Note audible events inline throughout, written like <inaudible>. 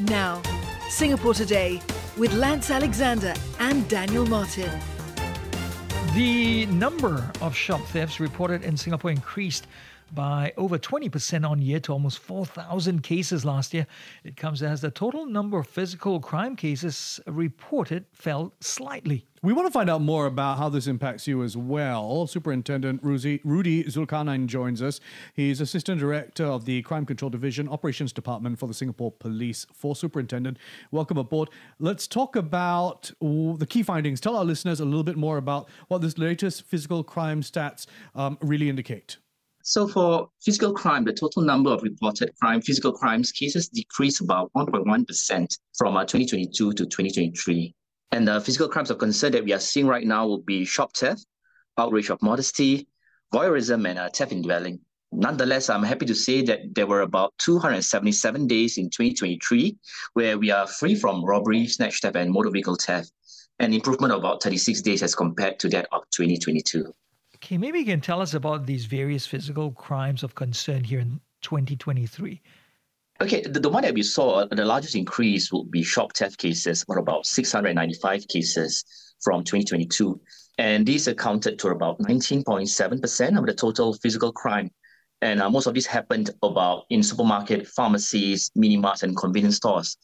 Now, Singapore Today with Lance Alexander and Daniel Martin. The number of shop thefts reported in Singapore increased by over 20% on year to almost 4,000 cases last year. It comes as the total number of physical crime cases reported fell slightly. We want to find out more about how this impacts you as well. Superintendent Rudy, Dzulkarnaen joins us. He's Assistant Director of the Crime Control Division Operations Department for the Singapore Police Force Superintendent. Welcome aboard. Let's talk about the key findings. Tell our listeners a little bit more about what this latest physical crime stats um, really indicate. So for physical crime, the total number of reported crime, physical crimes cases decreased about 1.1% from uh, 2022 to 2023. And the physical crimes of concern that we are seeing right now will be shop theft, outrage of modesty, voyeurism, and uh, theft in dwelling. Nonetheless, I'm happy to say that there were about 277 days in 2023 where we are free from robbery, snatch theft, and motor vehicle theft, an improvement of about 36 days as compared to that of 2022. Okay, maybe you can tell us about these various physical crimes of concern here in 2023. Okay, the, the one that we saw, uh, the largest increase will be shop theft cases, or about 695 cases from 2022. And these accounted to about 19.7% of the total physical crime. And uh, most of this happened about in supermarket, pharmacies, mini-marts, and convenience stores.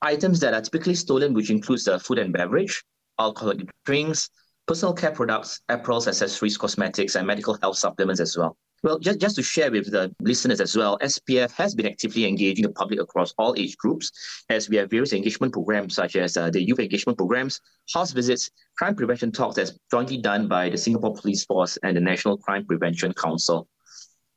Items that are typically stolen, which includes uh, food and beverage, alcoholic drinks, personal care products, apparels, accessories, cosmetics, and medical health supplements as well. Well, just, just to share with the listeners as well, SPF has been actively engaging the public across all age groups as we have various engagement programs such as uh, the youth engagement programs, house visits, crime prevention talks that's jointly done by the Singapore Police Force and the National Crime Prevention Council.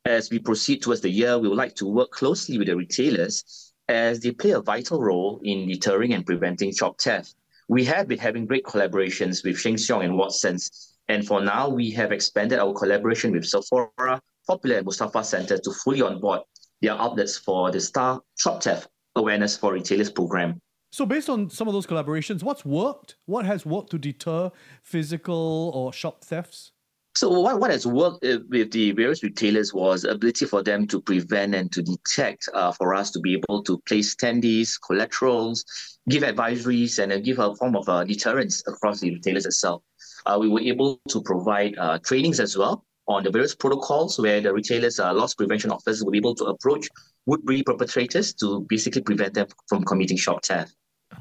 As we proceed towards the year, we would like to work closely with the retailers as they play a vital role in deterring and preventing shop theft we have been having great collaborations with Sheng Siong and Watsons. And for now, we have expanded our collaboration with Sephora, Popular, and Mustafa Center to fully onboard their outlets for the Star Shop Theft Awareness for Retailers program. So, based on some of those collaborations, what's worked? What has worked to deter physical or shop thefts? So what, what has worked uh, with the various retailers was ability for them to prevent and to detect uh, for us to be able to place standees, collaterals, give advisories, and uh, give a form of uh, deterrence across the retailers itself. Uh, we were able to provide uh, trainings as well on the various protocols where the retailers, uh, loss prevention officers be able to approach would-be perpetrators to basically prevent them from committing shop theft.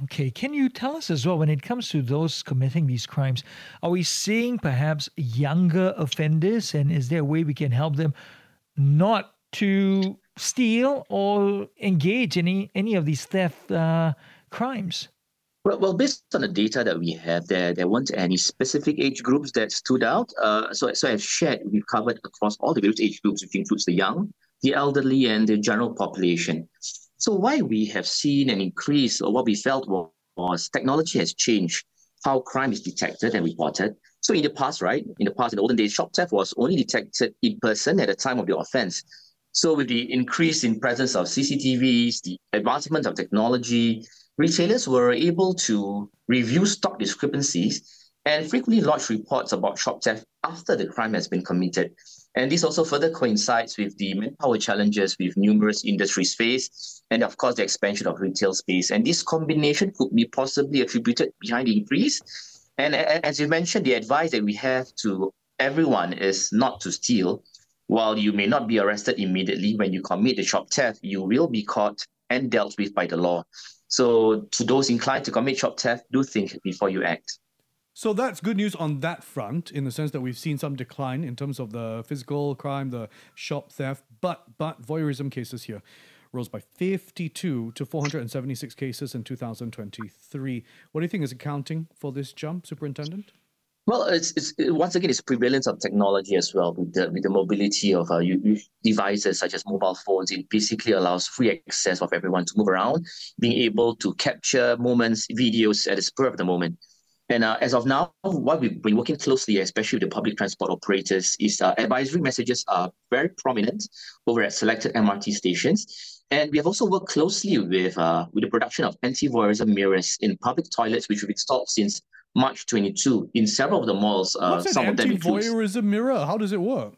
Okay, can you tell us as well when it comes to those committing these crimes, are we seeing perhaps younger offenders and is there a way we can help them not to steal or engage in any, any of these theft uh, crimes? Well, well, based on the data that we have, there there weren't any specific age groups that stood out. Uh, so, so shared, we've covered across all the various age groups, which includes the young, the elderly, and the general population. So why we have seen an increase, or what we felt was, was technology has changed how crime is detected and reported. So in the past, right, in the past, in the olden days, shop theft was only detected in person at the time of the offense. So with the increase in presence of CCTVs, the advancement of technology, retailers were able to review stock discrepancies and frequently lodge reports about shop theft after the crime has been committed. And this also further coincides with the manpower challenges with numerous industries face, and of course the expansion of retail space. And this combination could be possibly attributed behind the increase. And as you mentioned, the advice that we have to everyone is not to steal. While you may not be arrested immediately when you commit the shop theft, you will be caught and dealt with by the law. So to those inclined to commit shop theft, do think before you act. So that's good news on that front, in the sense that we've seen some decline in terms of the physical crime, the shop theft, but but voyeurism cases here rose by 52 to 476 cases in 2023. What do you think is accounting for this jump, Superintendent? Well, it's, it's once again it's prevalence of technology as well with the with the mobility of uh, devices such as mobile phones. It basically allows free access of everyone to move around, being able to capture moments, videos at the spur of the moment. And uh, as of now, what we've been working closely, especially with the public transport operators, is uh, advisory messages are very prominent over at selected MRT stations. And we have also worked closely with uh, with the production of anti-voyeurism mirrors in public toilets, which we've installed since March 22 in several of the malls. Uh, What's some an anti-voyeurism mirror? How does it work?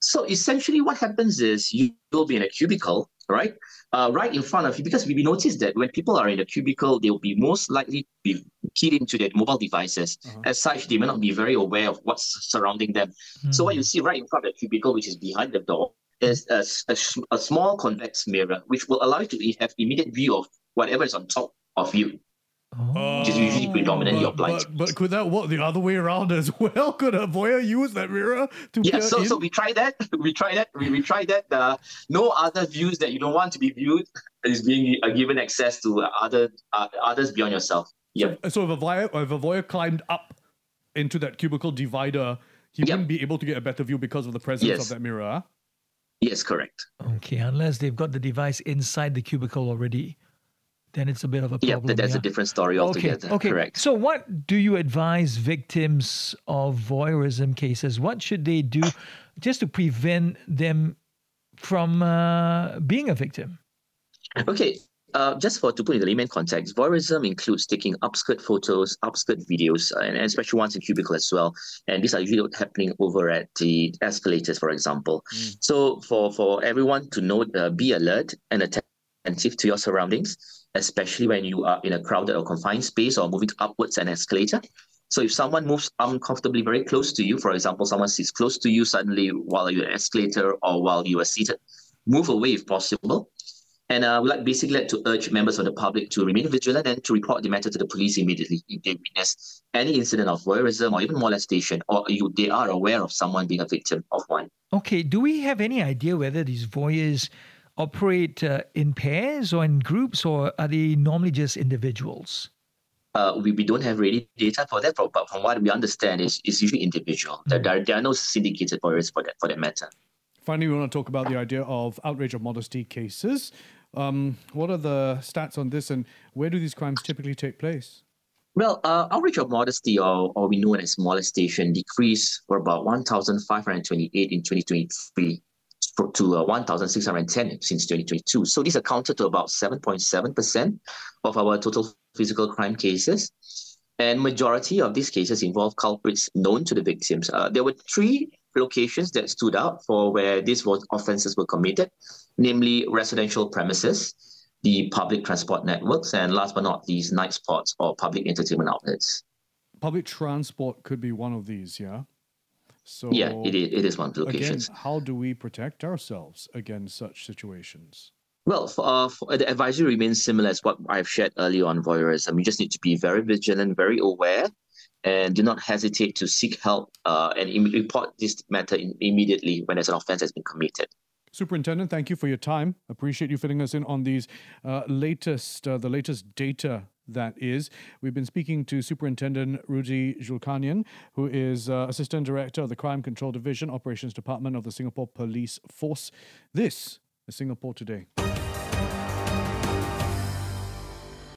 So essentially, what happens is you will be in a cubicle right? Uh, right in front of you, because we noticed that when people are in a cubicle, they'll be most likely to be keyed into their mobile devices. Uh-huh. As such, they may not be very aware of what's surrounding them. Mm. So what you see right in front of the cubicle, which is behind the door, is a, a, a small convex mirror, which will allow you to have immediate view of whatever is on top of you. Oh. Which is usually predominantly your blind. But, but, could that work the other way around as <laughs> well? Could a voyeur use that mirror to Yeah, so in? so we tried that. <laughs> We tried that. We, we tried that. Uh, no other views that you don't want to be viewed is being uh, given access to other uh, others beyond yourself. Yeah. So, so if a voyeur if a voyeur climbed up into that cubicle divider, he yep. wouldn't be able to get a better view because of the presence yes. of that mirror. Yes, correct. Okay, unless they've got the device inside the cubicle already then it's a bit of a problem. Yeah, that's yeah. a different story altogether. Okay, okay. Correct. So, what do you advise victims of voyeurism cases? What should they do just to prevent them from uh, being a victim? Okay. Uh, just for to put in the layman context, voyeurism includes taking upskirt photos, upskirt videos, uh, and especially ones in cubicle as well. And these are usually happening over at the escalators, for example. Mm. So for for everyone to know, uh, be alert and attentive to your surroundings especially when you are in a crowded or confined space or moving upwards an escalator. So if someone moves uncomfortably very close to you, for example, someone sits close to you suddenly while you're an escalator or while you are seated, move away if possible. And uh, we like basically like to urge members of the public to remain vigilant and to report the matter to the police immediately if they witness any incident of voyeurism or even molestation, or you, they are aware of someone being a victim of one. Okay, do we have any idea whether these voyeurs operate uh, in pairs or in groups, or are they normally just individuals? Uh, we, we don't have really data for that, but from what we understand, is it's usually individual. Mm. There, there are no syndicated voyeurs for that for that matter. Finally, we want to talk about the idea of outrage of modesty cases. Um, what are the stats on this, and where do these crimes typically take place? Well, uh, outrage of modesty, or, or we know it as molestation, decreased for about 1,528 in 2023 to uh, 1,610 since 2022. So this accounted to about 7.7% of our total physical crime cases. And majority of these cases involve culprits known to the victims. Uh, there were three locations that stood out for where these offenses were committed, namely residential premises, the public transport networks, and last but not least, night spots or public entertainment outlets. Public transport could be one of these, yeah? So yeah, it is, it is one of the locations. Again, how do we protect ourselves against such situations? Well, for, uh, for, the advisory remains similar as what I've shared earlier on voyeurism. You just need to be very vigilant, very aware, and do not hesitate to seek help uh, and Im- report this matter in- immediately when there's an offense has been committed. Superintendent, thank you for your time. Appreciate you filling us in on these uh, latest, uh, the latest data that is. We've been speaking to Superintendent Rudy Dzulkarnaen, who is uh, Assistant Director of the Crime Control Division, Operations Department of the Singapore Police Force. This is Singapore Today.